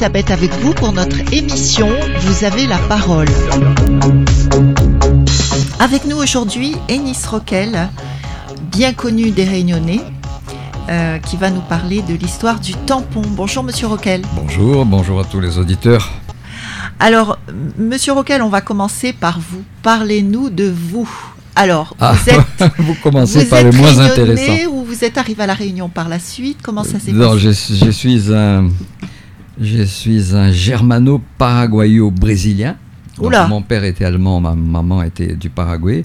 Elisabeth avec vous pour notre émission Vous avez la parole. Avec nous aujourd'hui, Ennis Roquel, bien connu des Réunionnais, euh, qui va nous parler de l'histoire du tampon. Bonjour Monsieur Roquel. Bonjour, bonjour à tous les auditeurs. Alors, Monsieur Roquel, on va commencer par vous. Parlez-nous de vous. Alors, Ah, vous êtes, vous commencez vous par le moins intéressant. ou vous êtes arrivé à la Réunion par la suite? Comment ça s'est Non, passé? je, je suis un, je suis un germano-paraguayo-brésilien. Mon père était allemand, ma maman était du Paraguay.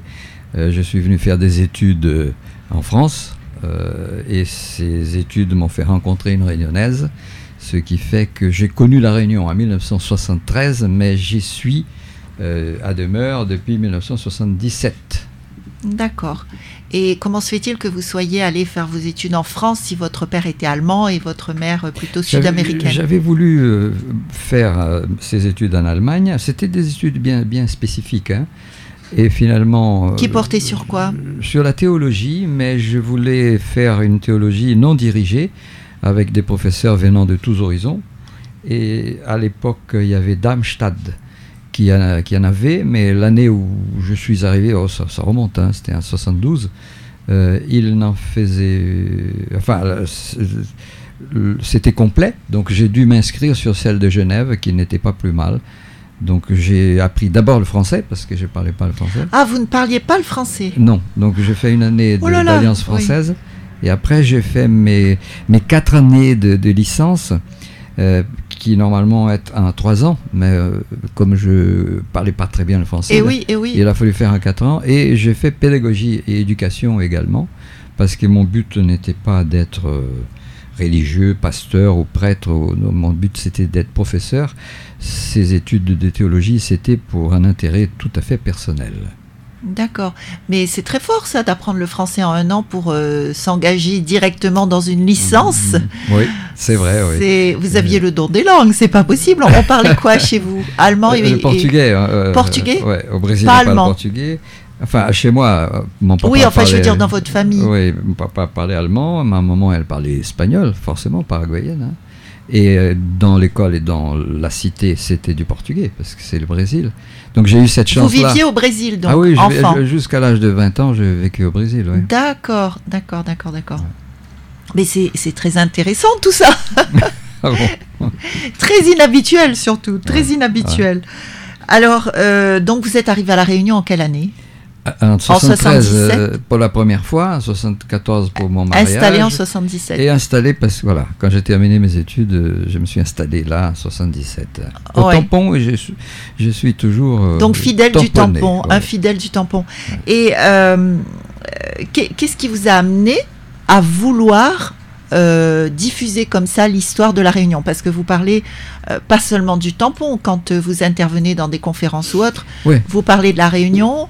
Euh, je suis venu faire des études euh, en France euh, et ces études m'ont fait rencontrer une réunionnaise, ce qui fait que j'ai connu la Réunion en 1973, mais j'y suis à demeure depuis 1977. D'accord. Et comment se fait-il que vous soyez allé faire vos études en France si votre père était allemand et votre mère plutôt sud-américaine? J'avais voulu euh, faire euh, ces études en Allemagne. C'était des études bien, bien spécifiques. hein. Et finalement. euh, Qui portait sur quoi? Sur la théologie, mais je voulais faire une théologie non dirigée avec des professeurs venant de tous horizons. Et à l'époque, il y avait Darmstadt qui, en- qui en avait, mais l'année où je suis arrivé, oh, ça, ça remonte, hein, c'était en 72, euh, il n'en faisait. Enfin, euh, c'était complet, donc j'ai dû m'inscrire sur celle de Genève qui n'était pas plus mal. Donc j'ai appris d'abord le français parce que je ne parlais pas le français. Ah, vous ne parliez pas le français? Non, donc j'ai fait une année de- Oh d'Alliance oui. française et après j'ai fait mes, mes quatre années de, de licence euh, qui normalement est en trois ans, mais euh, comme je parlais pas très bien le français, Eh ben, oui, eh oui. il a fallu faire en quatre ans et j'ai fait pédagogie et éducation également parce que mon but n'était pas d'être euh, religieux, pasteur ou prêtre, ou- non, mon but c'était d'être professeur. Ces études de théologie c'était pour un intérêt tout à fait personnel. D'accord. Mais c'est très fort ça d'apprendre le français en un an pour euh, s'engager directement dans une licence. Mm, Oui, c'est vrai, oui. C'est- Vous aviez le don des langues, c'est pas possible. On parlait quoi chez vous? Allemand et, Euh, le et- portugais. hein, euh, Portugais? Ouais, au Brésil, Pas on parle allemand. portugais. Enfin, chez moi, mon papa Oui, enfin, je veux dire dans votre famille. Oui, mon papa parlait allemand, ma maman, elle parlait espagnol, forcément, paraguayenne. hein. Et euh, dans l'école et dans la cité, c'était du portugais, parce que c'est le Brésil. Donc j'ai eu cette Vous chance-là. viviez au Brésil, donc, ah oui, jusqu'à l'âge de 20 ans, j'ai vécu au Brésil. ouais. D'accord, d'accord, d'accord, d'accord. Mais c'est très intéressant tout ça. Ah bon Très inhabituel surtout, très inhabituel. Alors, euh, donc vous êtes arrivé à La Réunion en quelle année? En 73, 77. euh, pour la première fois, en 74 pour mon mariage. Installé en 77. Et installé parce que voilà, quand j'ai terminé mes études, euh, je me suis installé là en 77. Au Ouais. tampon, et je, suis- je suis toujours. euh, Donc fidèle du tampon, ouais. un fidèle du tampon. Et euh, qu'est- qu'est-ce qui vous a amené à vouloir euh, diffuser comme ça l'histoire de la Réunion? Parce que vous parlez euh, pas seulement du tampon quand euh, vous intervenez dans des conférences ou autres, Oui. vous parlez de la Réunion.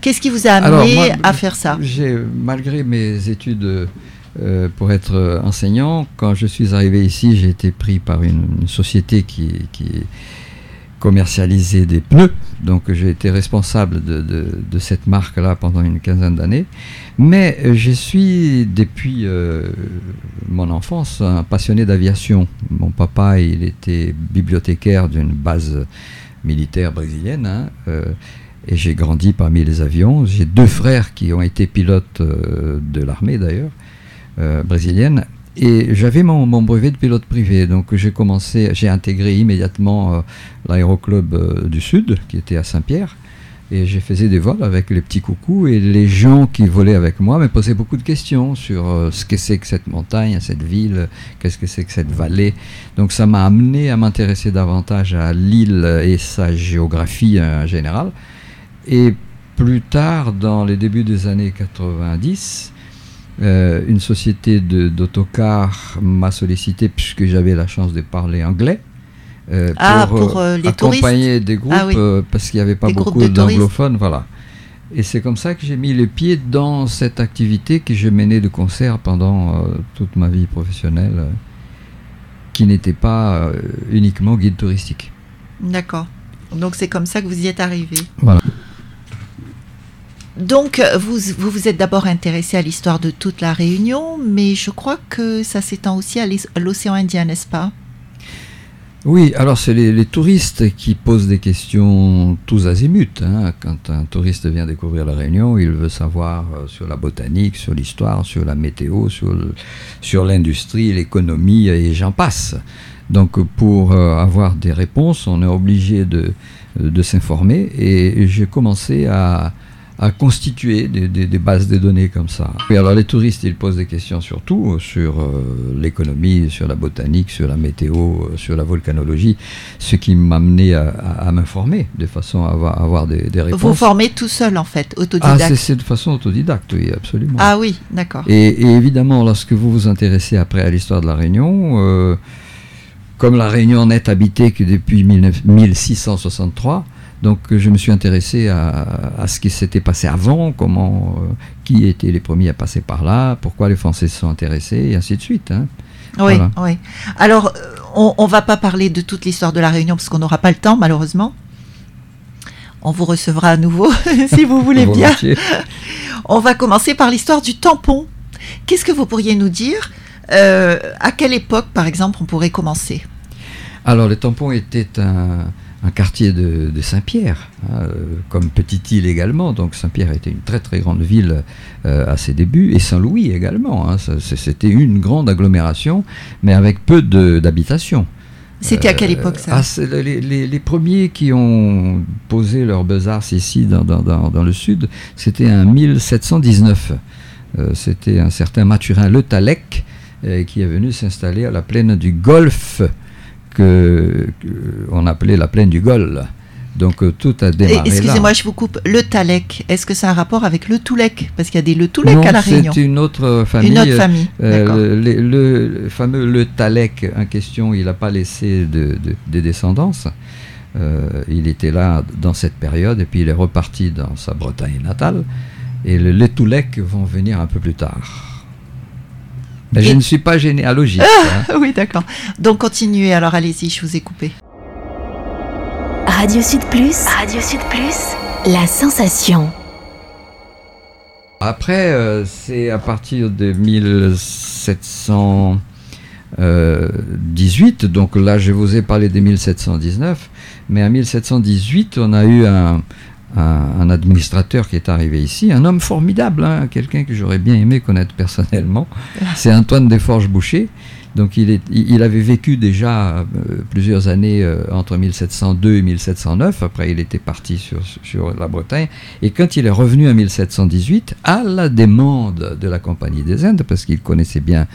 Qu'est-ce qui vous a Alors, amené moi, à faire ça J'ai, malgré mes études euh, pour être enseignant, quand je suis arrivé ici, j'ai été pris par une, une société qui, qui commercialisait des pneus. Donc j'ai été responsable de, de- de cette marque-là pendant une quinzaine d'années. Mais euh, je suis, depuis euh, mon enfance, un passionné d'aviation. Mon papa, il était bibliothécaire d'une base militaire brésilienne. hein, euh, et j'ai grandi parmi les avions. J'ai deux frères qui ont été pilotes euh, de l'armée d'ailleurs, euh, brésilienne. Et j'avais mon, mon brevet de pilote privé. Donc j'ai commencé, j'ai intégré immédiatement euh, l'aéroclub euh, du Sud, qui était à Saint-Pierre. Et j'ai faisais des vols avec les petits coucous. Et les gens qui volaient avec moi me posaient beaucoup de questions sur ce que c'est que cette montagne, cette ville, qu'est-ce que c'est que cette vallée. Donc ça m'a amené à m'intéresser davantage à l'île et sa géographie en général. Et plus tard, dans les débuts des années 90, euh, une société de- d'autocar m'a sollicité puisque j'avais la chance de parler anglais. euh, Ah, pour, euh, les accompagner des groupes Ah oui. euh, parce qu'il n'y avait pas Des groupes beaucoup d'anglophones. Voilà. Et c'est comme ça que j'ai mis les pieds dans cette activité que je menais de concert pendant toute ma vie professionnelle, qui n'était pas uniquement guide touristique. D'accord. Donc c'est comme ça que vous y êtes arrivé. Voilà. Donc euh, vous vous, êtes d'abord intéressé à l'histoire de toute la Réunion, mais je crois que ça s'étend aussi à l'océan Indien, n'est-ce pas? Oui, alors c'est les, touristes qui posent des questions tous azimuts. Hein. Quand un touriste vient découvrir la Réunion, il veut savoir euh, sur la botanique, sur l'histoire, sur la météo, sur l'industrie, l'économie et j'en passe. Donc pour euh, avoir des réponses, on est obligé de, de s'informer et j'ai commencé à, à constituer des, des, bases de données comme ça. Et alors les touristes, ils posent des questions sur tout, sur euh, l'économie, sur la botanique, sur la météo, euh, sur la volcanologie, ce qui m'a amené à, à, m'informer de façon à avoir, avoir des, des, réponses. Vous formez tout seul en fait, autodidacte Ah, c'est de façon autodidacte, oui, absolument. Ah oui, d'accord. Et, évidemment, lorsque vous vous intéressez après à l'histoire de la Réunion, euh, comme la Réunion n'est habitée que depuis 1663, donc je me suis intéressé à, ce qui s'était passé avant, comment, euh, qui étaient les premiers à passer par là, pourquoi les Français se sont intéressés, et ainsi de suite. Hein. Oui, oui. Alors, euh, on ne va pas parler de toute l'histoire de la Réunion parce qu'on n'aura pas le temps, malheureusement. On vous recevra à nouveau, si vous voulez bien. on va commencer par l'histoire du tampon. Qu'est-ce que vous pourriez nous dire euh, À quelle époque, par exemple, on pourrait commencer? Alors, le tampon était un un quartier de, Saint-Pierre, hein, euh, comme Petite Île également. Donc Saint-Pierre était une très très grande ville euh, à ses débuts, et Saint-Louis également. Hein. C'était une grande agglomération, mais avec peu d'habitations. C'était à quelle euh, époque ça? ah, les, premiers qui ont posé leur besace ici dans, dans, le sud, c'était en 1719. c'était un certain Mathurin Le Talec qui est venu s'installer à la plaine du Golfe que, on appelait la plaine du Gol. Donc euh, tout a démarré Excusez-moi, je vous coupe. Le Talec, est-ce que c'est un rapport avec le Toulec Parce qu'il y a des Le Toulec à la Réunion. c'est une autre famille. Une autre famille. Euh, le, fameux Le Talec en question, il n'a pas laissé de, de, descendance. Euh, il était là dans cette période et puis il est reparti dans sa Bretagne natale. Et le, les Toulec vont venir un peu plus tard. Mais je ne suis pas généalogiste. Ah, hein. Oui, d'accord. Donc continuez, alors allez-y, je vous ai coupé. Radio Sud Plus. Radio Sud Plus. La sensation. Après, euh, c'est à partir de 1718, donc là je vous ai parlé de 1719, mais en 1718, on a eu un, un, administrateur qui est arrivé ici, un homme formidable, hein, quelqu'un que j'aurais bien aimé connaître personnellement. C'est Antoine Desforges-Boucher. Donc il, est, il, avait vécu déjà euh, plusieurs années euh, entre 1702 et 1709. Après, il était parti sur, sur, la Bretagne. Et quand il est revenu en 1718, à la demande de la Compagnie des Indes, parce qu'il connaissait bien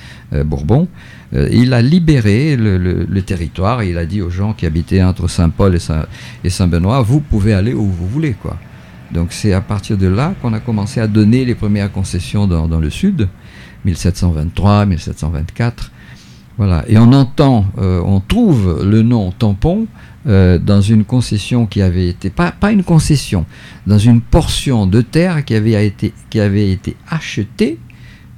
euh, il a libéré le, territoire. il a dit aux gens qui habitaient entre Saint-Paul et Saint-Benoît, vous pouvez aller où vous voulez. quoi. Donc c'est à partir de là qu'on a commencé à donner les premières concessions dans, dans le sud, 1723, 1724. Voilà. Et on entend, euh, on trouve le nom tampon euh, dans une concession qui avait été, pas, pas une concession, dans une portion de terre qui avait été, qui avait été achetée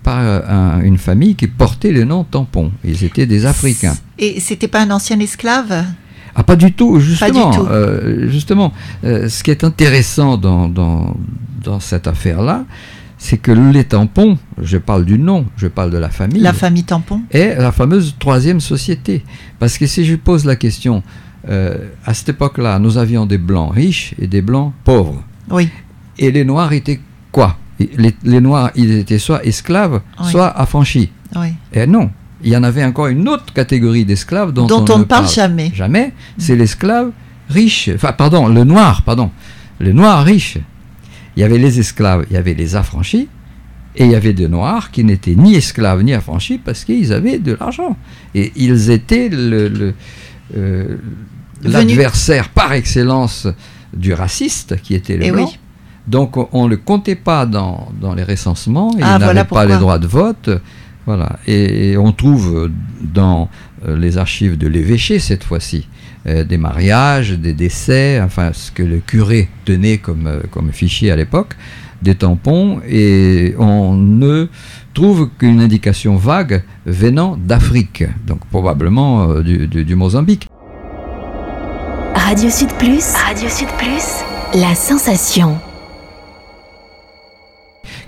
par euh, une famille qui portait le nom tampon. Ils étaient des Africains. Et c'était pas un ancien esclave? Ah, pas du tout, justement. Du tout. justement, ce qui est intéressant dans, dans, dans cette affaire-là, c'est que les tampons, je parle du nom, je parle de la famille. La famille tampon Est la fameuse troisième société. Parce que si je pose la question, euh, à cette époque-là, nous avions des blancs riches et des blancs pauvres. Oui. Et les noirs étaient quoi? Les, noirs, ils étaient soit esclaves, soit affranchis. Oui. Et non, il y en avait encore une autre catégorie d'esclaves dont, on, ne parle jamais. Jamais. C'est l'esclave riche. Enfin, pardon, le noir, pardon. Le noir riche il y avait les esclaves, il y avait les affranchis, et il y avait des noirs qui n'étaient ni esclaves ni affranchis parce qu'ils avaient de l'argent. Et ils étaient le, euh, l'adversaire par excellence du raciste qui était le eh blanc. Donc on ne le comptait pas dans, dans les recensements, il ah, n'avait pas les droits de vote. Voilà. Et, on trouve dans euh, les archives de l'évêché cette fois-ci euh, des mariages, des décès, enfin ce que le curé tenait comme, euh, comme fichier à l'époque, des tampons, et on ne trouve qu'une indication vague venant d'Afrique, donc probablement euh, du, Mozambique. Radio Sud Plus, Radio Sud Plus, la sensation.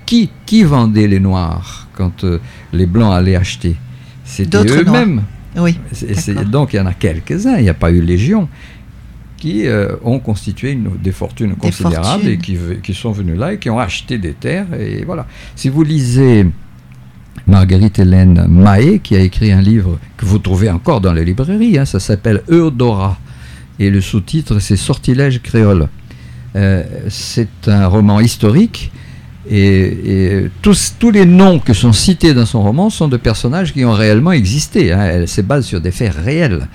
Qui, qui vendait les noirs quand les blancs allaient acheter? C'était eux-mêmes. Oui. Donc il y en a quelques-uns, il n'y a pas eu légion, qui euh, ont constitué une- des fortunes considérables fortunes. et qui sont venus là et qui ont acheté des terres. Et voilà. Si vous lisez Marguerite Hélène Mahé, qui a écrit un livre que vous trouvez encore dans les librairies, hein, ça s'appelle Eudora. Et le sous-titre, c'est Sortilège créole. Euh, c'est un roman historique. Et, tous les noms que sont cités dans son roman sont de personnages qui ont réellement existé. hein. Elle se base sur des faits réels.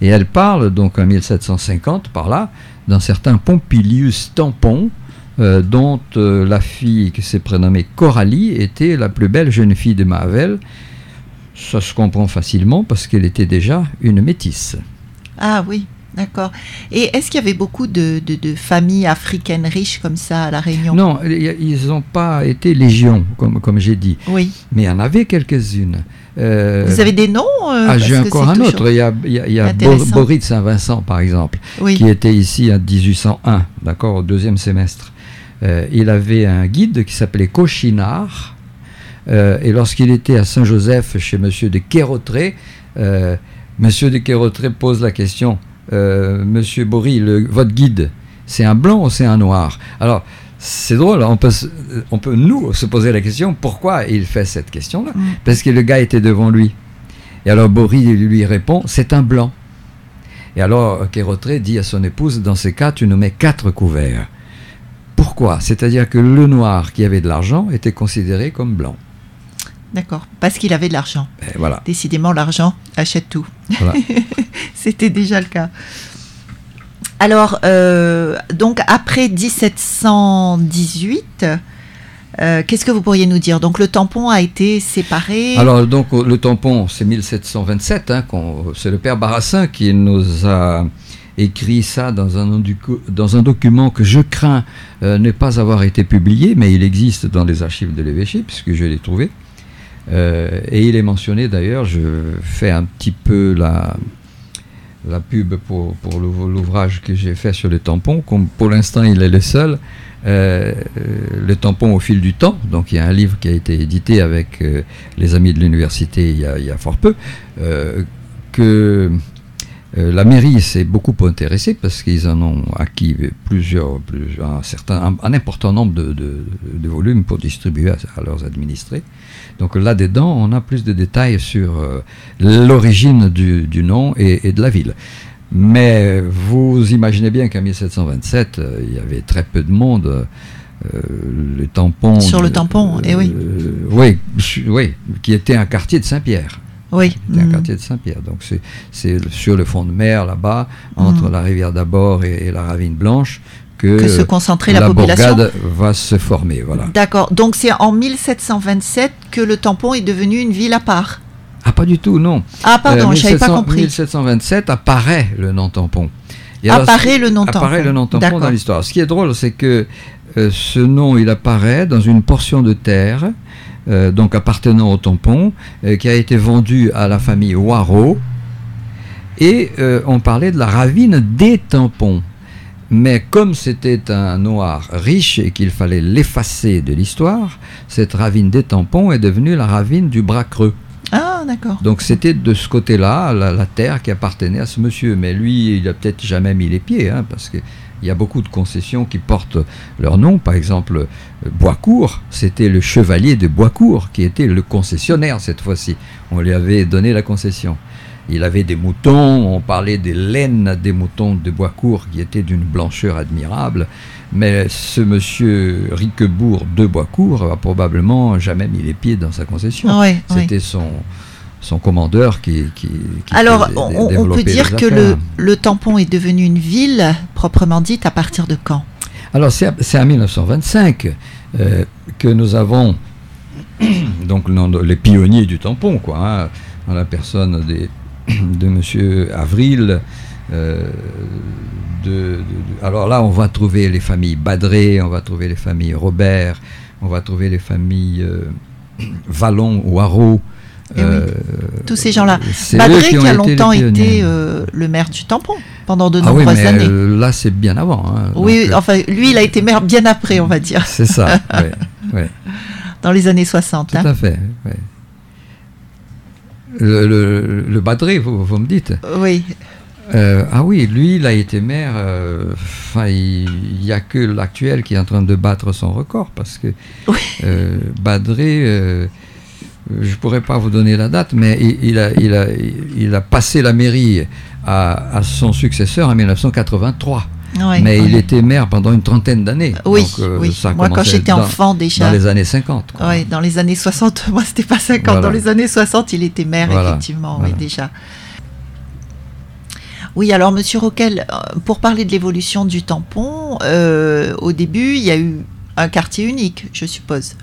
Et elle parle, donc en 1750, par là, d'un certain Pompilius Tampon, euh, dont euh, la fille qui s'est prénommée Coralie était la plus belle jeune fille de Mahavel. Ça se comprend facilement parce qu'elle était déjà une métisse. Ah oui, d'accord. Et est-ce qu'il y avait beaucoup de, de- de familles africaines riches comme ça à La Réunion? Non, ils n'ont pas été légion, comme, comme j'ai dit, Oui. mais il y en avait quelques-unes. Euh, Vous avez des noms euh, Ah, j'ai encore un autre. Il y a, il y a- il y a Bo- intéressant. Boris de Saint-Vincent, par exemple, Oui. qui était ici en 1801, d'accord, au deuxième semestre. Euh, il avait un guide qui s'appelait Cochinard. et lorsqu'il était à Saint-Joseph chez Monsieur de Quérotré, Monsieur de Quérotré pose la question euh, Monsieur Bory, le- votre guide, c'est un blanc ou c'est un noir? Alors, c'est drôle, on peut, se- on peut nous se poser la question pourquoi il fait cette question-là? Mm. Parce que le gars était devant lui. Et alors Bory lui répond c'est un blanc. Et alors Kérotré dit à son épouse dans ces cas, tu nous mets quatre couverts. Pourquoi? C'est-à-dire que le noir qui avait de l'argent était considéré comme blanc. D'accord. Parce qu'il avait de l'argent. Voilà. Décidément, l'argent achète tout. voilà. C'était déjà le cas. Alors, euh, donc après 1718, euh, qu'est-ce que vous pourriez nous dire? Donc le tampon a été séparé. Alors donc le tampon, c'est 1727, hein, c'est le père Barassin qui nous a écrit ça dans un, docu- dans un document que je crains euh, ne pas avoir été publié, mais il existe dans les archives de l'évêché, puisque je l'ai trouvé. Euh, et il est mentionné d'ailleurs, je fais un petit peu la, la pub pour, pour l'ou- l'ouvrage que j'ai fait sur le tampon, comme pour l'instant il est le seul. Euh, euh, le tampon au fil du temps, donc il y a un livre qui a été édité avec euh, les amis de l'université il, y a- il y a fort peu, que euh, la mairie s'est beaucoup intéressée parce qu'ils en ont acquis plusieurs, plusieurs un, certain, un, un important nombre de, de- de volumes pour distribuer à, à leurs administrés. Donc là-dedans, on a plus de détails sur euh, l'origine du, du nom et, et de la ville. Mais vous imaginez bien qu'en 1727, euh, il y avait très peu de monde. euh, le tampon. Sur le tampon, eh oui. euh, oui, su- oui, qui était un quartier de Saint-Pierre. Oui. C'était un Mm. quartier de Saint-Pierre. Donc c'est- sur le fond de mer, là-bas, entre Mm. la rivière d'Abord et, et la ravine Blanche, que, Que se concentrait la, population. bourgade va se former. Voilà. D'accord. Donc c'est en 1727 que le tampon est devenu une ville à part. Ah, pas du tout, non. Ah pardon, Euh, je n'avais pas 1700 compris. 1727 apparaît le nom tampon. Et alors, Apparaît le nom tampon. apparaît le nom tampon dans l'histoire. Ce qui est drôle, c'est que euh, ce nom, il apparaît dans une portion de terre, euh, donc appartenant au tampon, euh, qui a été vendue à la famille Waro. Et euh, on parlait de la ravine des tampons. Mais comme c'était un noir riche et qu'il fallait l'effacer de l'histoire, cette ravine des tampons est devenue la ravine du bras creux. Ah d'accord. Donc c'était de ce côté-là la, la terre qui appartenait à ce monsieur. Mais lui, il a peut-être jamais mis les pieds, hein, parce qu'il y a beaucoup de concessions qui portent leur nom. Par exemple, Boiscourt, c'était le chevalier de Boiscourt qui était le concessionnaire cette fois-ci. On lui avait donné la concession. Il avait des moutons, on parlait des laines des moutons de Boiscourt qui étaient d'une blancheur admirable. Mais ce monsieur Riquebourg de Boiscourt a probablement jamais mis les pieds dans sa concession. Ouais. C'était son, son commandeur qui, qui, qui Alors, on, peut dire que le, tampon est devenu une ville proprement dite à partir de quand? Alors, c'est en 1925 euh, que nous avons donc les pionniers du tampon, quoi, hein, en la personne des, de Monsieur Avril. euh, de- de- de- alors là, on va trouver les familles Badré, on va trouver les familles Robert, on va trouver les familles euh, Vallon ou Haro. Eh oui, tous ces gens-là. Badré qui, a longtemps été euh, le maire du tampon pendant de ah oui, nombreuses mais années. euh, là, c'est bien avant. hein. oui, Donc, euh, enfin, lui, il a été maire bien après, on va dire, c'est ça. ouais, ouais. dans les années 60. Tout hein. à fait. ouais. Le, le, le Badré, vous, vous me dites Oui. Euh, ah oui, lui, il a été maire. euh, Enfin, il n'y a que l'actuel qui est en train de battre son record parce que Oui. euh, Badré, je pourrais pas vous donner la date, mais il, il a, il, a, il a passé la mairie à, à son successeur en 1983. Ouais, mais il était maire pendant une trentaine d'années. Oui, Donc, euh, oui. ça Moi, quand j'étais enfant déjà. Dans les années 50. quoi. Ouais, dans les années 60, moi c'était pas 50, Voilà. dans les années 60 il était maire Voilà, effectivement, oui déjà. Oui, alors Monsieur Roquel, euh, pour parler de l'évolution du tampon, euh, au début il y a eu un quartier unique, je suppose,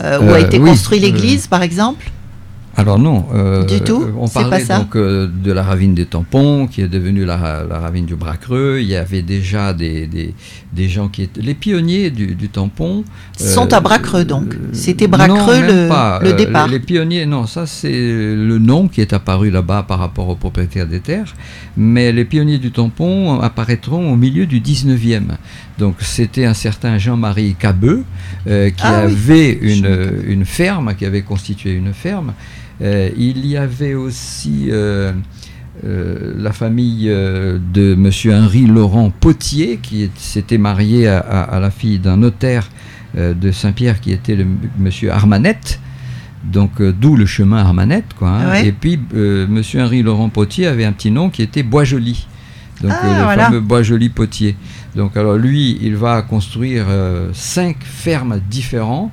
où a Euh, été oui, construit l'église par exemple? Alors non. euh, Du tout On C'est parlait pas ça donc euh, de la ravine des tampons, qui est devenue la, la ravine du bras creux. Il y avait déjà des, des, des gens qui étaient... Les pionniers du, du tampon... Sont euh, à Bracreux, donc. euh, C'était non, Bracreux, même le- pas. le Euh, départ. Les, les pionniers, non, ça c'est le nom qui est apparu là-bas par rapport aux propriétaires des terres. Mais les pionniers du tampon apparaîtront au milieu du 19e. Donc c'était un certain Jean-Marie Cabeux euh, qui Ah avait une, une ferme, qui avait constitué une ferme. Euh, il y avait aussi euh, euh, la famille de Monsieur Henri Laurent Potier, qui s'était marié à, à- à la fille d'un notaire de Saint-Pierre, qui était le Monsieur Armanette. Donc euh, d'où le chemin Armanette, quoi. hein. Ouais. Et puis euh, Monsieur Henri Laurent Potier avait un petit nom qui était Bois-Joli. Donc Ah, euh, le voilà. fameux Bois-Joli Potier. Donc alors lui, il va construire cinq fermes différentes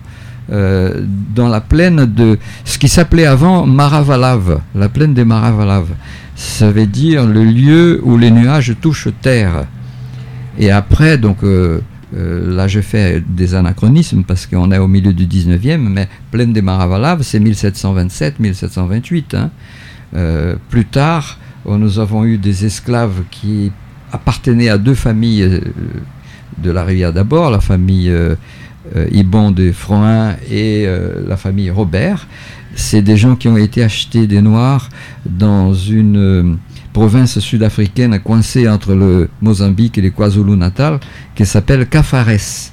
euh, dans la plaine de ce qui s'appelait avant Maravalave, la plaine des Maravalaves. Ça veut dire le lieu où les nuages touchent terre. Et après, donc euh, euh, là je fais des anachronismes parce qu'on est au milieu du 19e, mais plaine des Maravalaves, c'est 1727-1728. hein. Plus tard, oh, nous avons eu des esclaves qui appartenaient à deux familles de la rivière d'abord, la famille Ibon de Froin et euh, la famille Robert. C'est des gens qui ont été achetés des Noirs dans une euh, province sud-africaine coincée entre le Mozambique et les KwaZulu-Natal qui s'appelle Cafares.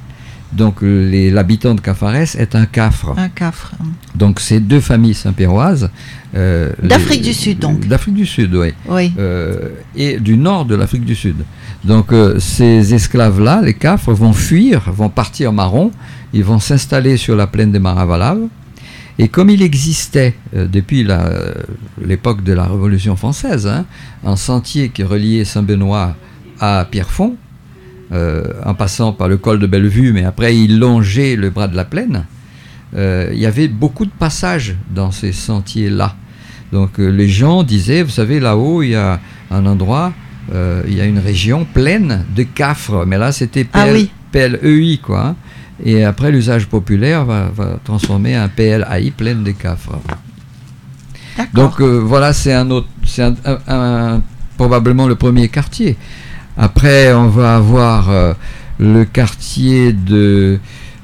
Donc les- l'habitant de Cafares est un cafre. Un cafre. Donc c'est deux familles saint-péroises. euh, D'Afrique du Sud, donc. D'Afrique du Sud, oui. Oui. Euh, et du nord de l'Afrique du Sud. Donc euh, ces esclaves-là, les cafres, vont fuir, vont partir marron, ils vont s'installer sur la plaine des Maravalaves. Et comme il existait depuis l'époque de la Révolution française, hein, un sentier qui reliait Saint-Benoît à Pierrefonds, euh, en passant par le col de Bellevue, mais après il longeait le bras de la plaine, euh, il y avait beaucoup de passages dans ces sentiers-là. Donc euh, les gens disaient, vous savez, là-haut, il y a un endroit, il y a une région pleine de cafres, mais là c'était Ah PL, oui. PLEI, quoi. hein. Et après, l'usage populaire va, va transformer un PLAI pleine de cafres. Donc voilà, c'est un autre, c'est un- un- un- probablement le premier quartier. Après, on va avoir euh, le quartier de,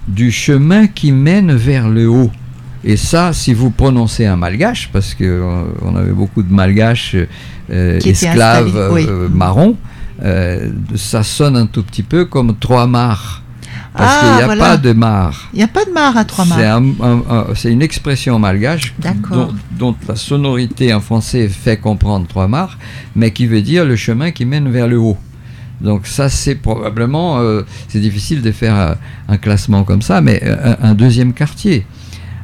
du chemin qui mène vers le haut. Et ça, si vous prononcez un malgache, parce que euh, on avait beaucoup de malgaches euh, esclaves oui. euh, marrons, ça sonne un tout petit peu comme trois mares. Parce Ah, qu'il n'y a voilà. pas de mare. Il n'y a pas de mare à trois C'est mares. un- un- un- c'est une expression malgache dont la sonorité en français fait comprendre trois mares, mais qui veut dire le chemin qui mène vers le haut. Donc ça, c'est probablement, euh, c'est difficile de faire euh, un classement comme ça, mais euh, un, un deuxième quartier.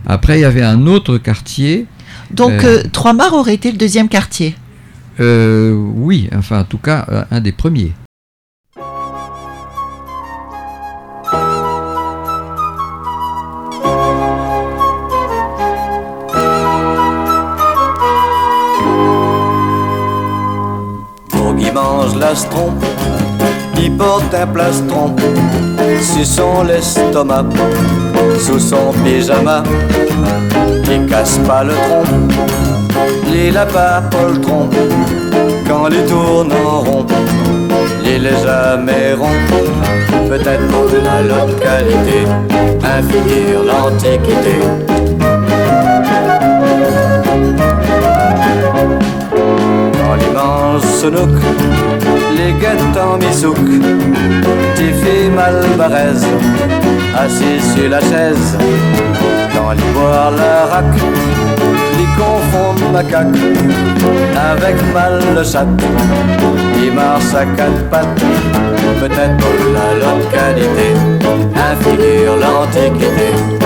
Après, il y avait un autre quartier. Donc euh, euh, trois mares aurait été le deuxième quartier. euh, oui, enfin en tout cas, euh, un des premiers. Pour qui mange l'astron, un plastron sur son estomac, sous son pyjama, qui casse pas le tronc, les lapins poltron, quand les tourne en rond, l'île est jamais rond, peut-être pour la localité, un figure l'antiquité. Dans l'immense sonouk, les guettes en misouk, Tiffy Malbarez, assis sur la chaise, dans boire la rac, les confondent macaque avec mal le chat. Il marche à quatre pattes, peut-être pour la localité, infigure l'antiquité.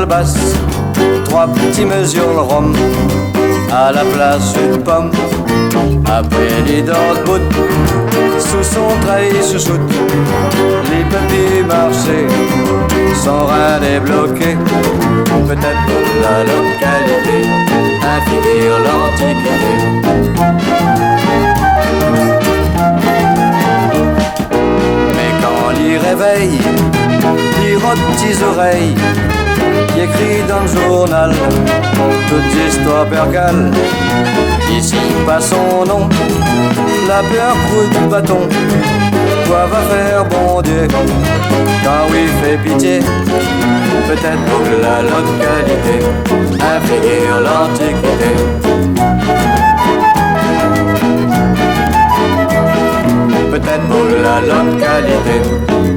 Le trois petits mesures de rhum, à la place une pomme, après les dents de bout, sous son trahi chouchoute, les petits marchés, sans rien débloqué, peut-être la localité, infinir l'antiquité. Mais quand l'y réveille, petits oreilles qui écrit dans le journal toutes histoires percales. Ici pas son nom, la peur coule du bâton. Quoi va faire bon Dieu quand oui fait pitié? Peut-être pour la localité, inférieure l'antiquité. Peut-être pour la localité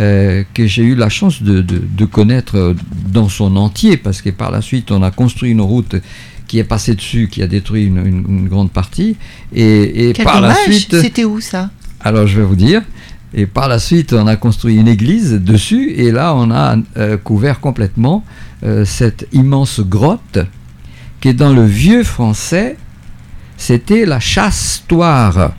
euh, que j'ai eu la chance de, de, connaître dans son entier, parce que par la suite, on a construit une route qui est passée dessus, qui a détruit une, une, grande partie. Et, et par la suite. C'était où ça? Alors, je vais vous dire. Et par la suite, on a construit une église dessus, et là, on a euh, couvert complètement euh, cette immense grotte qui dans le vieux français, c'était la chastoire.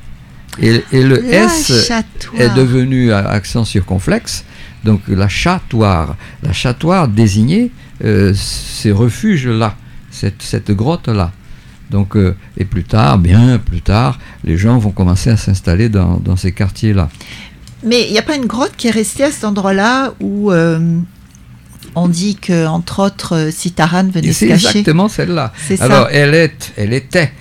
Et, le S est devenu accent circonflexe, donc la chatoire. La chatoire désignait euh, ces refuges-là, cette, cette grotte-là. Donc, euh, et plus tard, bien plus tard, les gens vont commencer à s'installer dans, dans, ces quartiers-là. Mais il n'y a pas une grotte qui est restée à cet endroit-là où euh, on dit que entre autres Citaran venait se cacher? C'est exactement celle-là. Alors, elle, est, elle était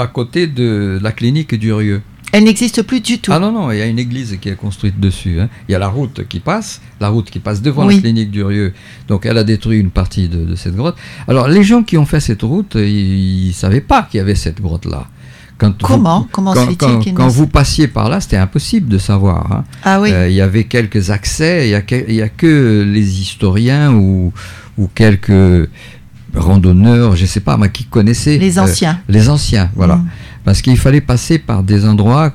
à côté de la clinique d'Urieux. Elle n'existe plus du tout. Ah non, non, il y a une église qui est construite dessus. Hein. Il y a la route qui passe, la route qui passe devant la clinique d'Urieux. Donc elle a détruit une partie de, cette grotte. Alors les gens qui ont fait cette route, ils ne savaient pas qu'il y avait cette grotte-là. Comment? Comment quand, quand, quand vous passiez par là, c'était impossible de savoir. Hein. Ah oui. Euh, il y avait quelques accès, il n'y a, a, que les historiens ou, ou quelques randonneurs, je ne sais pas, moi, qui connaissaient. Les euh, anciens. les anciens, voilà. Mm. Parce qu'il fallait passer par des endroits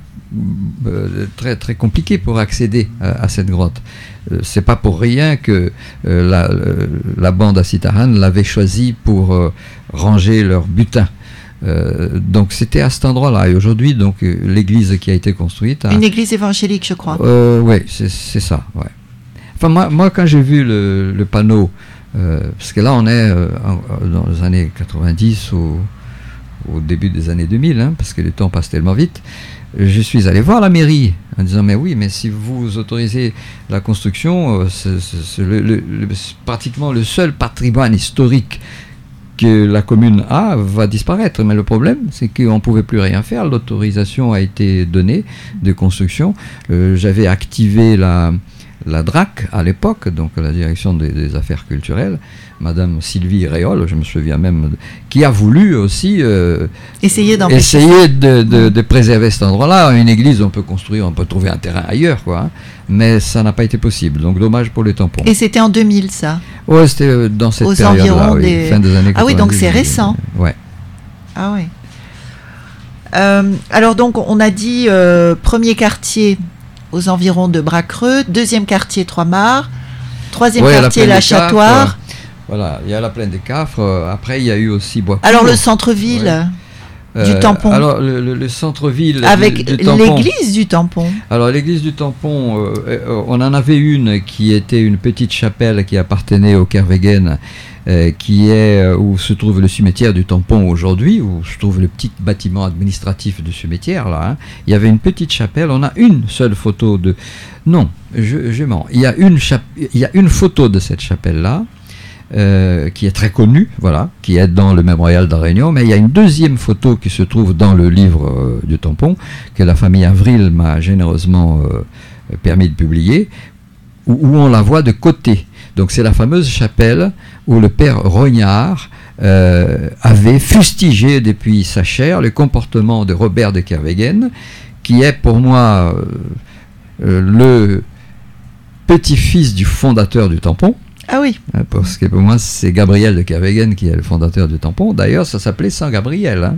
euh, très très compliqués pour accéder à, cette grotte. Euh, c'est pas pour rien que la, la, bande à Citaran l'avait choisi pour ranger leur butin. donc c'était à cet endroit-là. Et aujourd'hui, donc l'église qui a été construite. Une église évangélique, je crois. oui, c'est ça. Ouais. Enfin, moi, moi quand j'ai vu le, le panneau euh, parce que là, on est euh, dans les années 90 ou au début des années 2000, hein, parce que le temps passe tellement vite. Je suis allé voir la mairie en disant mais oui, mais si vous autorisez la construction, euh, c'est pratiquement le seul patrimoine historique que la commune a va disparaître. Mais le problème, c'est qu'on ne pouvait plus rien faire. L'autorisation a été donnée de construction. J'avais activé la, la DRAC à l'époque, donc la direction des, affaires culturelles, Madame Sylvie Réol, je me souviens même, qui a voulu aussi euh, essayer, essayer de, préserver cet endroit-là. Une église, on peut construire, on peut trouver un terrain ailleurs, quoi, hein. mais ça n'a pas été possible. Donc dommage pour les tampons. Et c'était en 2000, ça? Oui, c'était euh, dans cette période-là, des... fin des années 90. Ah oui, donc c'est récent. Ouais. Ah oui. Euh, alors donc on a dit premier quartier aux environs de Bracreux. Deuxième quartier, Trois-Mars. Troisième Ouais, la quartier, La Chatoire. Voilà, il y a la plaine des Cafres. Après, il y a eu aussi Bois. Alors le centre-ville du Euh, tampon. Alors le, le- le centre-ville du- avec du tampon. l'église du tampon. Alors l'église du tampon, euh, euh, on en avait une qui était une petite chapelle qui appartenait au Kervegen, euh, qui est où se trouve le cimetière du tampon aujourd'hui, où se trouve le petit bâtiment administratif du cimetière là. hein. Il y avait une petite chapelle. On a une seule photo de. Non, je, je mens. Il y a une chap- il y a une photo de cette chapelle là. Euh, qui est très connue, voilà, qui est dans le mémorial de la Réunion, mais il y a une deuxième photo qui se trouve dans le livre euh, du tampon, que la famille Avril m'a généreusement euh, permis de publier, où, on la voit de côté. Donc c'est la fameuse chapelle où le père Rognard avait fustigé depuis sa chair le comportement de Robert de Kervegen, qui est pour moi le petit-fils du fondateur du tampon. Ah oui. Hein, Parce que pour moi, c'est Gabriel de Kervegen qui est le fondateur du tampon. D'ailleurs, ça s'appelait Saint Gabriel. hein.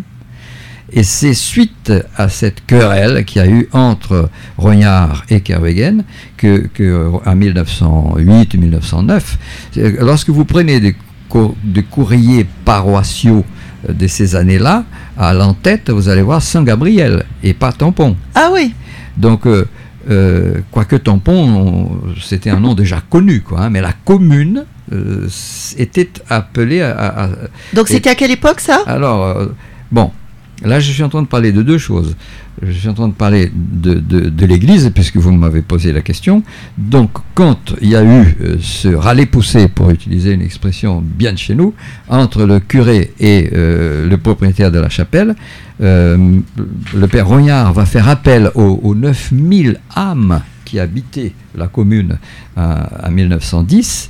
Et c'est suite à cette querelle qu'il y a eu entre Rognard et Kervegen que, que en 1908 ou 1909, c'est- lorsque vous prenez des, cour- des courriers paroissiaux euh, de ces années-là, à l'entête, vous allez voir Saint Gabriel et pas Tampon. Ah oui. Donc, euh, euh, quoique Tampon, on- c'était un nom déjà connu, quoi, hein, mais la commune euh, était appelée à. Donc c'était à quelle époque ça? Alors, euh, bon, là je suis en train de parler de deux choses. Je suis en train de parler de, de- l'Église, puisque vous m'avez posé la question. Donc, quand il y a eu euh, ce râler-pousser, pour utiliser une expression bien de chez nous, entre le curé et euh, le propriétaire de la chapelle, euh, le père Rognard va faire appel aux, aux 9000 âmes qui habitaient la commune à, à 1910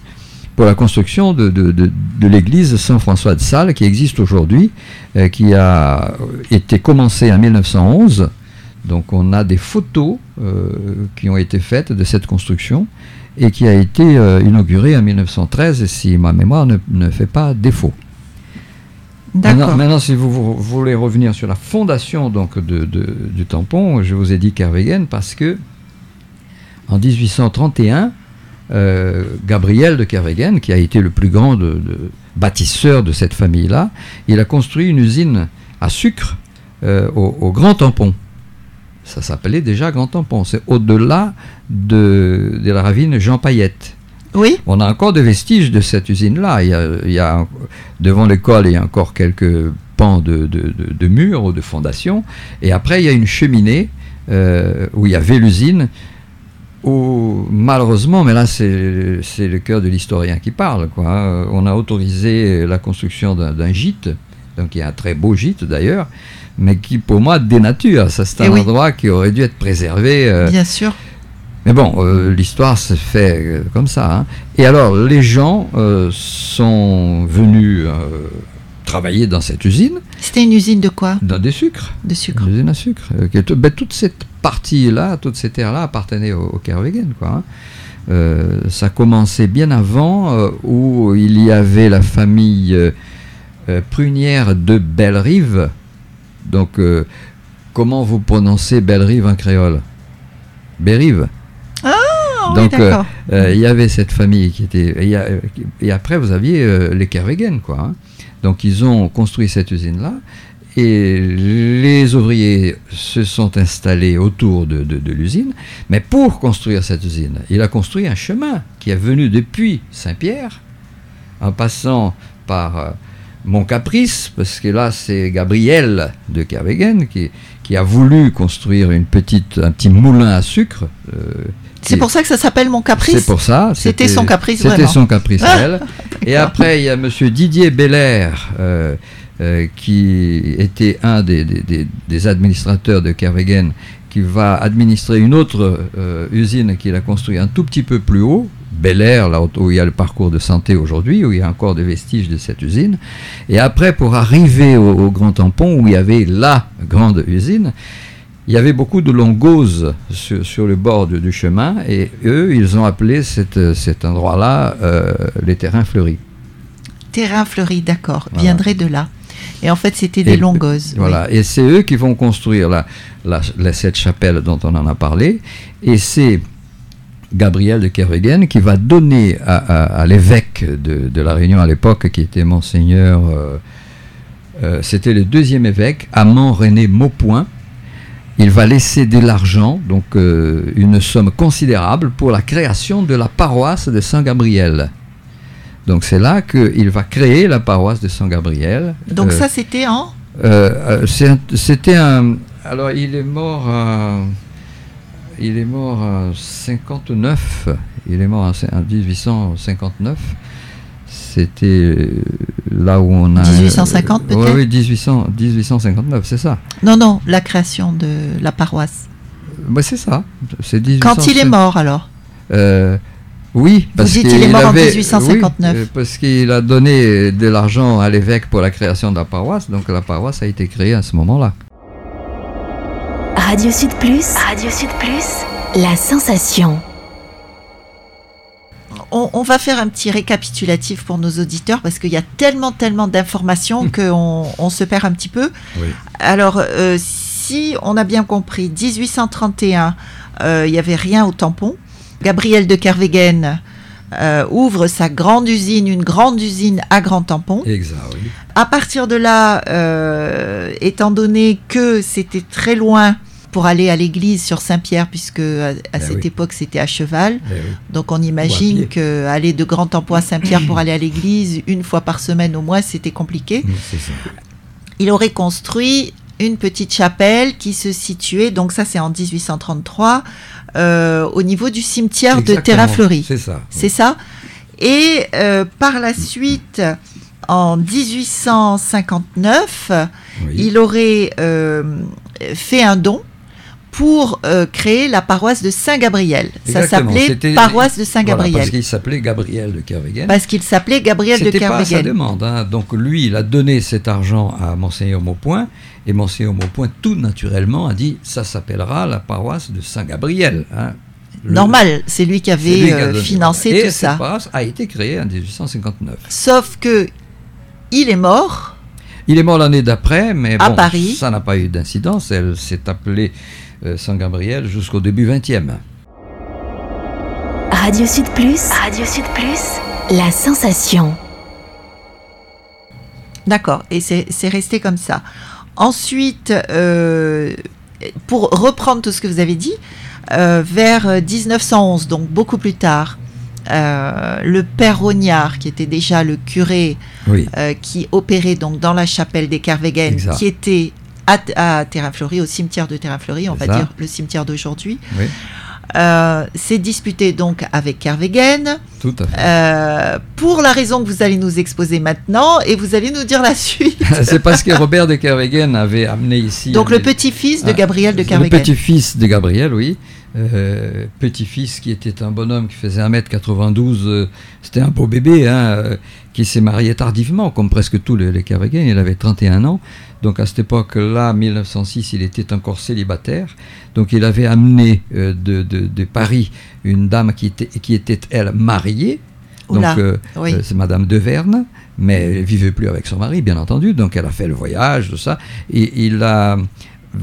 pour la construction de, de- de- de l'église Saint-François de Sales qui existe aujourd'hui, euh, qui a été commencée en 1911. Donc on a des photos euh, qui ont été faites de cette construction et qui a été euh, inaugurée en 1913, si ma mémoire ne, ne fait pas défaut. Maintenant, D'accord. maintenant, si vous, vous voulez revenir sur la fondation donc, de- de- du tampon, je vous ai dit Kervegen parce que en 1831, euh, Gabriel de Kervegen, qui a été le plus grand de- de- bâtisseur de cette famille-là, il a construit une usine à sucre euh, au, au Grand Tampon. Ça s'appelait déjà Grand Tampon. C'est au-delà de, de la ravine Jean Payette. Oui. On a encore des vestiges de cette usine-là. Il y a, il y a- devant l'école, il y a encore quelques pans de- de murs ou de fondations. Et après, il y a une cheminée euh, où il y avait l'usine. Où, malheureusement, mais là c'est le cœur de l'historien qui parle, quoi. euh, On a autorisé la construction d'un gîte, donc il y a un très beau gîte d'ailleurs, mais qui pour moi dénature. Ça c'est Eh un oui. endroit qui aurait dû être préservé. euh, Bien sûr. mais bon, euh, l'histoire se fait euh, comme ça. hein. Et alors, les gens sont venus travailler dans cette usine, C'était une usine de quoi? Dans des sucres, De sucre. une usine à sucre. euh, ben, toute cette partie-là, toute cette terre-là appartenait au, au quoi. hein. Euh, ça commençait bien avant, euh, où il y avait la famille euh, prunière de Bellerive. Donc, comment vous prononcez Bellerive en créole? Bérive. Ah oui, Donc, d'accord. il y avait cette famille qui était. Et, après, vous aviez les Kervegen, quoi. hein. Donc, ils ont construit cette usine-là. Et les ouvriers se sont installés autour de, de- l'usine. Mais pour construire cette usine, il a construit un chemin qui est venu depuis Saint-Pierre, en passant par euh, Montcaprice, parce que là, c'est Gabriel de Kervegen qui, qui a voulu construire une petite, un petit moulin à sucre. euh, C'est pour ça que ça s'appelle mon caprice. c'est pour ça. C'était son caprice, C'était vraiment. son caprice à elle. Et après, il y a Monsieur Didier Belair, euh, euh, qui était un des, des- des- des administrateurs de Kervegen, qui va administrer une autre euh, usine qu'il a construite un tout petit peu plus haut, Bel Air, là où il y a le parcours de santé aujourd'hui, où il y a encore des vestiges de cette usine. Et après, pour arriver au, au Grand Tampon, où il y avait la grande usine, il y avait beaucoup de longoses sur, sur le bord du, du chemin, et eux, ils ont appelé cette- cet endroit-là euh, les terrains fleuris. Terrain fleuri, d'accord. Voilà. Viendrait de là. Et en fait, c'était des longoses. oui. Voilà, et c'est eux qui vont construire la, la- la- cette chapelle dont on en a parlé, et c'est Gabriel de Kervegen qui va donner à, à- à l'évêque de, de la Réunion à l'époque, qui était monseigneur, euh, euh, c'était le deuxième évêque, Amand René Maupoint. Il va laisser de l'argent, donc euh, une somme considérable, pour la création de la paroisse de Saint-Gabriel. Donc c'est là qu'il va créer la paroisse de Saint-Gabriel. Donc Euh, ça, c'était en euh, C'était un. Alors, il est mort. il est mort en 59. Il est mort en, cin- en 1859. C'était euh, là où on a. 1850 Oui, peut-être oui, 1800 1859, c'est ça. Non, non, la création de la paroisse. Bah, c'est ça. C'est 1800 Quand il est mort, alors Euh, oui, parce dites, qu'il il est mort en avait- 1859. oui, euh, parce qu'il a donné de l'argent à l'évêque pour la création de la paroisse, donc la paroisse a été créée à ce moment-là. Radio Sud Plus, Radio Sud Plus, la sensation. On, on va faire un petit récapitulatif pour nos auditeurs parce qu'il y a tellement, tellement d'informations qu'on on se perd un petit peu. Oui. Alors, euh, si on a bien compris, 1831, euh, il n'y avait rien au tampon. Gabriel de Kervegen euh, ouvre sa grande usine, une grande usine à grand tampon. Exact, oui. À partir de là, étant donné que c'était très loin pour aller à l'église sur Saint-Pierre, puisque à, à Ben cette oui. époque c'était à cheval, Eh oui. donc on imagine que aller de Grand Tampon à Saint-Pierre pour aller à l'église une fois par semaine au moins, c'était compliqué. Ça. Il aurait construit une petite chapelle qui se situait, donc ça c'est en 1833, euh, au niveau du cimetière de Terra-Fleury. C'est ça. C'est ça. Et euh, par la suite, en 1859, Oui. il aurait euh, fait un don pour euh, créer la paroisse de Saint-Gabriel. Ça s'appelait paroisse de Voilà, Saint-Gabriel. parce qu'il s'appelait Gabriel de Kervegen. parce qu'il s'appelait Gabriel de C'était pas sa demande. hein. Donc lui, il a donné cet argent à Monseigneur Maupoint, et Monseigneur Maupoint, tout naturellement, a dit ça s'appellera la paroisse de Saint-Gabriel. hein. Le- Normal, c'est lui qui c'est lui avait qui euh, financé et tout cette ça. paroisse a été créée en 1859. Sauf que il est mort. Il est mort l'année d'après, mais À bon, Paris. ça n'a pas eu d'incidence. Elle s'est appelée Saint-Gabriel jusqu'au début 20e. Radio Sud Plus, Radio Sud Plus, la sensation. D'accord, et c'est resté comme ça. Ensuite, euh, pour reprendre tout ce que vous avez dit, euh, vers 1911, donc beaucoup plus tard, euh, le père Rognard, qui était déjà le curé Oui, euh, qui opérait donc dans la chapelle des Kervegen, qui était à, à Terrain-Fleury, au cimetière de Terrain-Fleury, on C'est va ça. dire le cimetière d'aujourd'hui, oui, euh, s'est disputé donc avec Kervegen tout à fait. euh, pour la raison que vous allez nous exposer maintenant et vous allez nous dire la suite. C'est parce que Robert de Kervegen avait amené ici. Donc le petit-fils de Ah, Gabriel de Le Kervegen. petit-fils de Gabriel, oui. Euh, petit-fils qui était un bonhomme qui faisait 1m92, euh, c'était un beau bébé, hein, qui s'est marié tardivement, comme presque tous les, les Kervegen, il avait 31 ans. Donc à cette époque-là, 1906, il était encore célibataire. Donc il avait amené euh, de, de- de Paris une dame qui était, qui était elle, mariée. Donc euh, oui. euh, c'est Madame de Verne, mais elle vivait plus avec son mari, bien entendu. Donc elle a fait le voyage, tout ça. Et il a-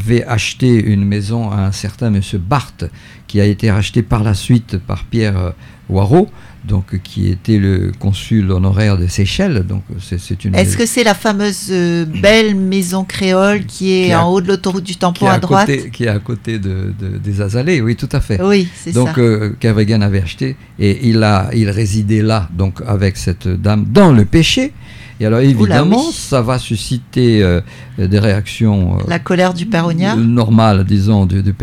avait acheté une maison à un certain monsieur Barthes, qui a été racheté par la suite par Pierre Warraud, donc qui était le consul honoraire de Seychelles. Donc c'est c'est une Est-ce que c'est la fameuse euh, belle maison créole qui est Qui est en haut de l'autoroute du tampon est à à droite côté, qui est à côté de, de- des Azalées, oui, tout à fait. Oui, c'est Donc ça. euh, Kervegen avait acheté et il a il résidait là donc avec cette dame dans le péché. Et alors évidemment oui. ça va susciter euh, des réactions euh, La colère du père Ognard. euh, normales disons du, du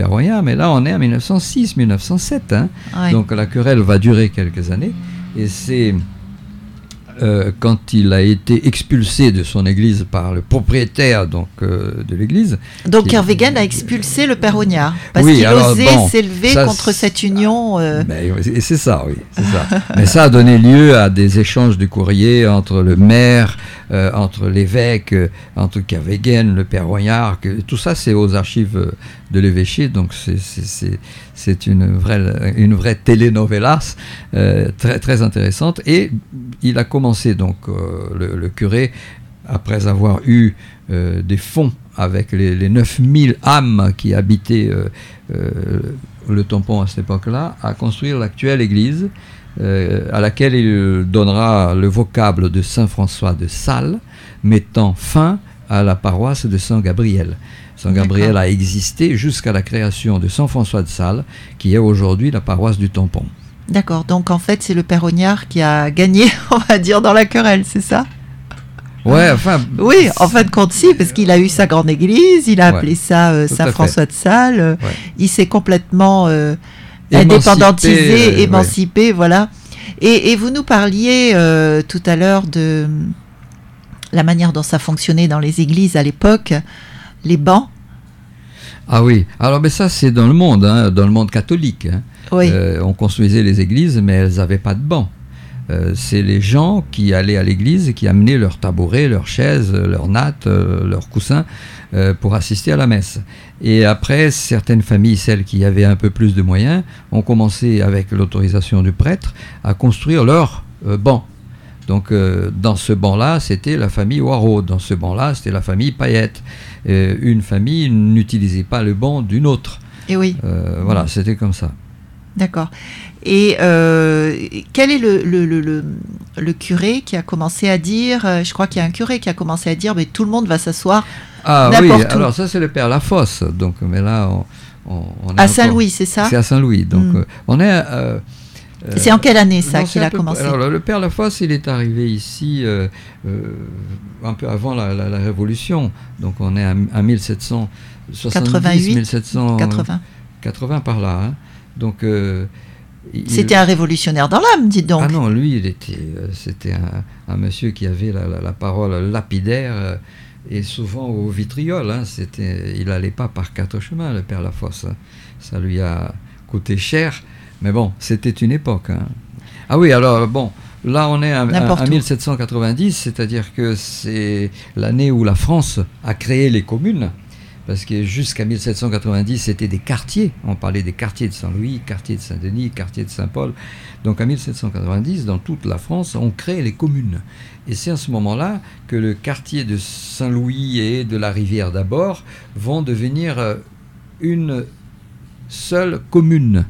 mais là on est en 1906 1907 hein. Donc la querelle va durer quelques années et c'est euh, quand il a été expulsé de son église par le propriétaire donc euh, de l'église Donc qui- a expulsé le père Ognard parce Oui, qu'il osait bon, s'élever contre cette union. euh, Ben, oui, et c'est ça, oui, ça. Mais ça a donné lieu à des échanges de courriers entre le maire, euh, entre l'évêque, euh, entre Kervegen, le père Rognard, que, tout ça c'est aux archives euh, de l'évêché, donc c'est- une vraie, une vraie telenovelas très, intéressante. Et il a commencé, donc, le, curé, après avoir eu des fonds avec les, les 9000 âmes qui habitaient le tampon à cette époque-là, à construire l'actuelle église, euh, à laquelle il donnera le vocable de Saint François de Sales, mettant fin à la paroisse de Saint Gabriel. Saint Gabriel a existé jusqu'à la création de Saint François de Sales, qui est aujourd'hui la paroisse du tampon. D'accord, donc en fait c'est le père Ognard qui a gagné, on va dire, dans la querelle, c'est ça? Ouais, enfin. Oui, en fin de compte, si, parce qu'il a eu sa grande église, il a Ouais, appelé ça euh. Saint-François de Sales, euh, Ouais. il s'est complètement euh, indépendantisé, émancipé, voilà. Et, et vous nous parliez euh, tout à l'heure de la manière dont ça fonctionnait dans les églises à l'époque, les bancs. Ah oui, alors mais ça c'est dans le monde, hein, dans le monde catholique. hein. Oui, Euh, on construisait les églises, mais elles n'avaient pas de banc. Euh, c'est les gens qui allaient à l'église et qui amenaient leurs tabourets, leurs chaises, leurs nattes, leurs coussins euh, pour assister à la messe. Et après, certaines familles, celles qui avaient un peu plus de moyens, ont commencé, avec l'autorisation du prêtre, à construire leur euh, banc. Donc, euh, dans ce banc-là, c'était la famille Waro. Dans ce banc-là, c'était la famille Payette. Une famille n'utilisait pas le banc d'une autre. et oui, Euh, voilà, c'était comme ça. d'accord. Et euh, quel est le, le, le, le- curé qui a commencé à dire, euh, je crois qu'il y a un curé qui a commencé à dire, mais tout le monde va s'asseoir Ah oui, où. alors ça c'est le père Lafosse. Donc, mais là, on, on, on est à Saint-Louis, c'est ça C'est à Saint-Louis. Donc, Mm. euh, on est. euh, C'est en quelle année ça qu'il a peu- commencé alors, le père Lafosse, il est arrivé ici un peu avant la, la- la Révolution. Donc, on est à, à 1770, 88, 1780 80. par là. hein. Donc, C'était un révolutionnaire dans l'âme, dites donc. Ah non, lui, il était, euh, c'était un, un monsieur qui avait la, la- la parole lapidaire euh, et souvent au vitriol. hein. c'était, il n'allait pas par quatre chemins, le père Lafosse. Ça lui a coûté cher, mais bon, c'était une époque. hein. Ah oui, alors bon, là on est à, à- N'importe à où. 1790, c'est-à-dire que c'est l'année où la France a créé les communes. Parce que jusqu'à 1790, c'était des quartiers. On parlait des quartiers de Saint-Louis, quartier de Saint-Denis, quartier de Saint-Paul. Donc en 1790, dans toute la France, on crée les communes. Et c'est à ce moment-là que le quartier de Saint-Louis et de la Rivière d'abord vont devenir euh, une seule commune.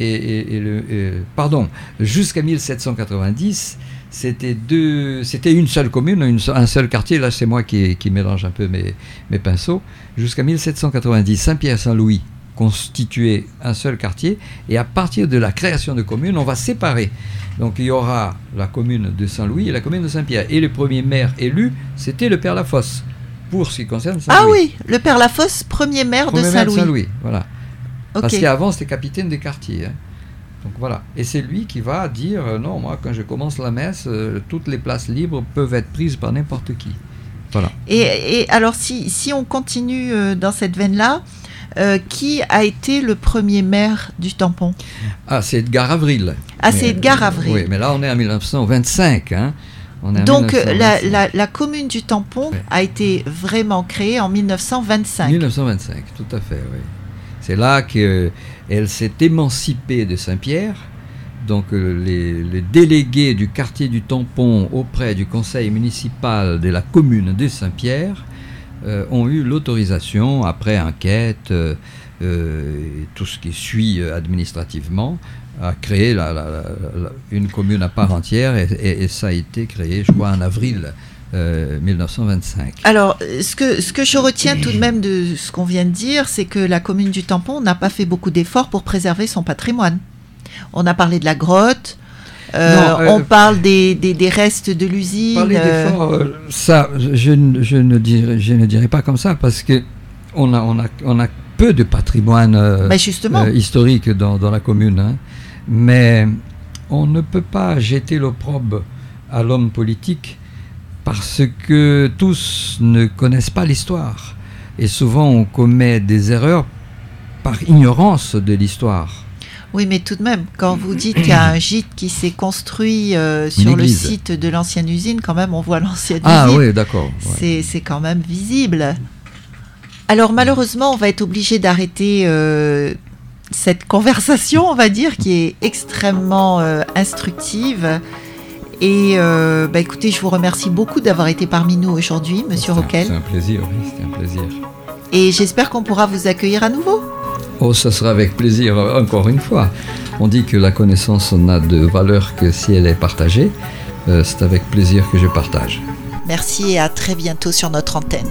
Euh, pardon, jusqu'à 1790, c'était deux, c'était une seule commune, une un seul quartier. Là, c'est moi qui, qui mélange un peu mes, mes pinceaux. Jusqu'à 1790, Saint-Pierre-Saint-Louis constituait un seul quartier. Et à partir de la création de communes, on va séparer. Donc il y aura la commune de Saint-Louis et la commune de Saint-Pierre. Et le premier maire élu, c'était le père Lafosse, pour ce qui concerne Saint-Louis. Ah oui, le père Lafosse, premier maire Premier de maire Saint-Louis. voilà. Parce qu'avant, c'était capitaine des quartiers. hein. Donc voilà. Et c'est lui qui va dire euh, non, moi, quand je commence la messe, euh, toutes les places libres peuvent être prises par n'importe qui. Voilà. Et, et alors, si, si on continue euh, dans cette veine-là, qui a été le premier maire du tampon? Ah, c'est Edgar Avril. Ah, c'est Edgar Avril. Oui, mais là, on est en 1925. hein. On est en Donc, la, 1925. la- la commune du tampon Ouais. a été vraiment créée en 1925. 1925, tout à fait, oui. C'est là qu'elle s'est émancipée de Saint-Pierre. Donc euh, les, délégués du quartier du Tampon auprès du conseil municipal de la commune de Saint-Pierre euh, ont eu l'autorisation, après enquête, euh, et tout ce qui suit administrativement, à créer une commune à part entière. Et- et ça a été créé, je crois, en avril euh, 1925. Alors, euh, ce que, ce que je retiens tout de même de ce qu'on vient de dire, c'est que la commune du tampon n'a pas fait beaucoup d'efforts pour préserver son patrimoine. On a parlé de la grotte, euh, Non, euh, on parle des, des- des restes de l'usine. Parler euh, ça, je, ne- je ne dirais, je ne dirais pas comme ça parce que on a, on a, on a peu de patrimoine ben historique dans, dans la commune, hein. mais on ne peut pas jeter l'opprobre à l'homme politique parce que tous ne connaissent pas l'histoire et souvent on commet des erreurs par ignorance de l'histoire. oui, mais tout de même, quand vous dites qu'il y a un gîte qui s'est construit euh, sur le site de l'ancienne usine, quand même, on voit l'ancienne Ah usine. oui, d'accord. ouais. C'est quand même visible. Alors malheureusement, on va être obligé d'arrêter euh, cette conversation, on va dire, qui est extrêmement euh, instructive. Et euh, bah, écoutez, je vous remercie beaucoup d'avoir été parmi nous aujourd'hui, Monsieur Roquel. C'est un plaisir, oui, c'est un plaisir. Et j'espère qu'on pourra vous accueillir à nouveau. Oh, ça sera avec plaisir, encore une fois. On dit que la connaissance n'a de valeur que si elle est partagée. Euh, c'est avec plaisir que je partage. Merci et à très bientôt sur notre antenne.